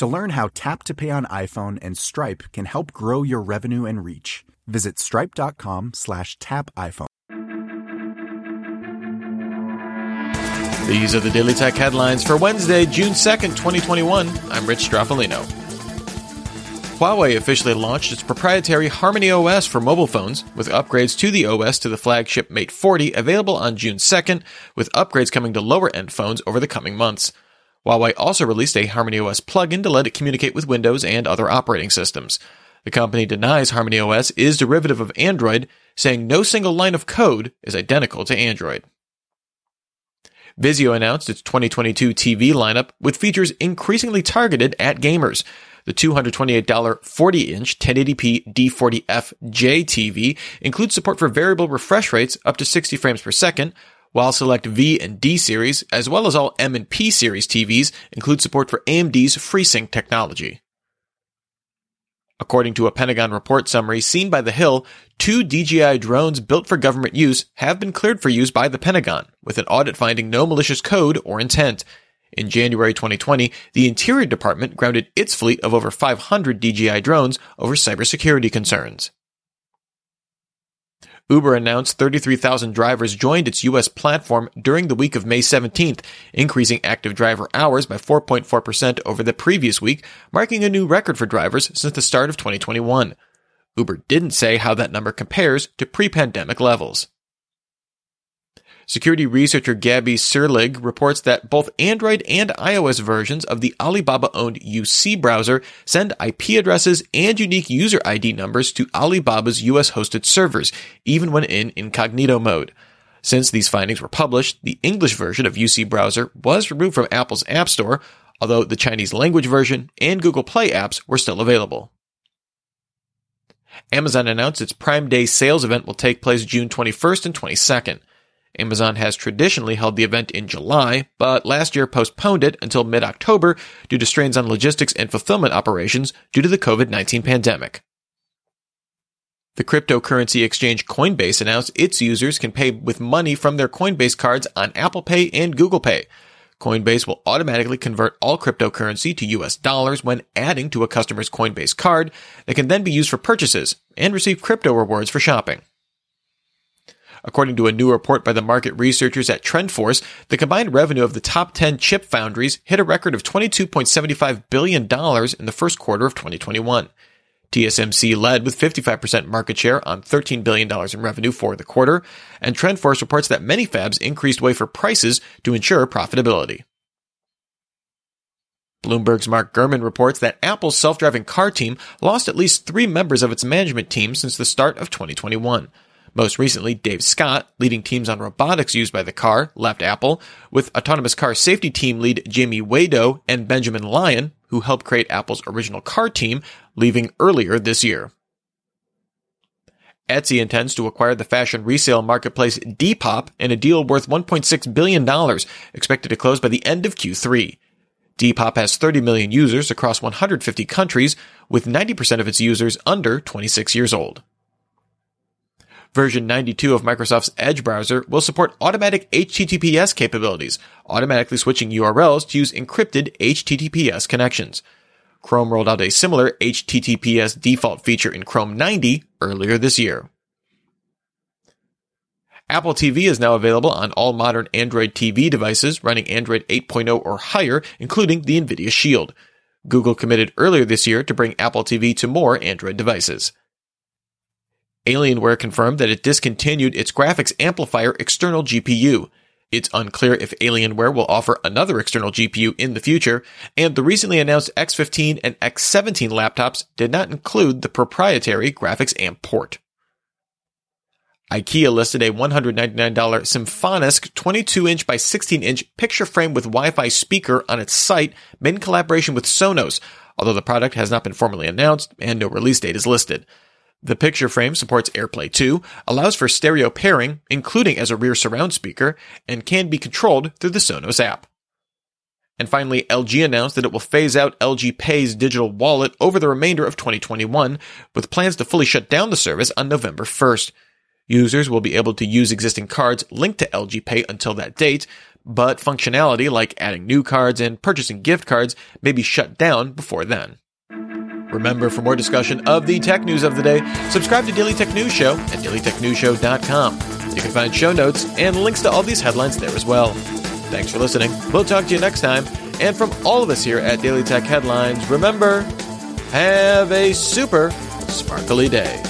To learn how Tap to Pay on iPhone and Stripe can help grow your revenue and reach, visit stripe.com slash tap iPhone. These are the Daily Tech headlines for Wednesday, June 2nd, 2021. I'm Rich Stroffolino. Huawei officially launched its proprietary Harmony OS for mobile phones, with upgrades to the OS to the flagship Mate 40 available on June 2nd, with upgrades coming to lower end phones over the coming months. Huawei also released a Harmony OS plugin to let it communicate with Windows and other operating systems. The company denies Harmony OS is derivative of Android, saying no single line of code is identical to Android. Vizio announced its 2022 TV lineup with features increasingly targeted at gamers. The $228 40 inch 1080p D40FJ TV includes support for variable refresh rates up to 60 frames per second, while select V and D series, as well as all M and P series TVs, include support for AMD's FreeSync technology. According to a Pentagon report summary seen by The Hill, two DJI drones built for government use have been cleared for use by the Pentagon, with an audit finding no malicious code or intent. In January 2020, the Interior Department grounded its fleet of over 500 DJI drones over cybersecurity concerns. Uber announced 33,000 drivers joined its U.S. platform during the week of May 17th, increasing active driver hours by 4.4% over the previous week, marking a new record for drivers since the start of 2021. Uber didn't say how that number compares to pre-pandemic levels. Security researcher Gabi Cirlig reports that both Android and iOS versions of the Alibaba owned UC browser send IP addresses and unique user ID numbers to Alibaba's US hosted servers, even when in incognito mode. Since these findings were published, the English version of UC browser was removed from Apple's App Store, although the Chinese language version and Google Play apps were still available. Amazon announced its Prime Day sales event will take place June 21st and 22nd. Amazon has traditionally held the event in July, but last year postponed it until mid-October due to strains on logistics and fulfillment operations due to the COVID-19 pandemic. The cryptocurrency exchange Coinbase announced its users can pay with money from their Coinbase cards on Apple Pay and Google Pay. Coinbase will automatically convert all cryptocurrency to US dollars when adding to a customer's Coinbase card that can then be used for purchases and receive crypto rewards for shopping. According to a new report by the market researchers at TrendForce, the combined revenue of the top 10 chip foundries hit a record of $22.75 billion in the first quarter of 2021. TSMC led with 55% market share on $13 billion in revenue for the quarter, and TrendForce reports that many fabs increased wafer prices to ensure profitability. Bloomberg's Mark Gurman reports that Apple's self-driving car team lost at least three members of its management team since the start of 2021. Most recently, Dave Scott, leading teams on robotics used by the car, left Apple, with autonomous car safety team lead Jaime Waydo and Benjamin Lyon, who helped create Apple's original car team, leaving earlier this year. Etsy intends to acquire the fashion resale marketplace Depop in a deal worth $1.6 billion, expected to close by the end of Q3. Depop has 30 million users across 150 countries, with 90% of its users under 26 years old. Version 92 of Microsoft's Edge browser will support automatic HTTPS capabilities, automatically switching URLs to use encrypted HTTPS connections. Chrome rolled out a similar HTTPS default feature in Chrome 90 earlier this year. Apple TV is now available on all modern Android TV devices running Android 8.0 or higher, including the NVIDIA Shield. Google committed earlier this year to bring Apple TV to more Android devices. Alienware confirmed that it discontinued its graphics amplifier external GPU. It's unclear if Alienware will offer another external GPU in the future, and the recently announced X15 and X17 laptops did not include the proprietary graphics amp port. IKEA listed a $199 Symfonisk 22 inch by 16 inch picture frame with Wi-Fi speaker on its site made in collaboration with Sonos, although the product has not been formally announced and no release date is listed. The picture frame supports AirPlay 2, allows for stereo pairing, including as a rear surround speaker, and can be controlled through the Sonos app. And finally, LG announced that it will phase out LG Pay's digital wallet over the remainder of 2021, with plans to fully shut down the service on November 1st. Users will be able to use existing cards linked to LG Pay until that date, but functionality like adding new cards and purchasing gift cards may be shut down before then. Remember, for more discussion of the tech news of the day, subscribe to Daily Tech News Show at dailytechnewsshow.com. You can find show notes and links to all these headlines there as well. Thanks for listening. We'll talk to you next time. And from all of us here at Daily Tech Headlines, remember, have a super sparkly day.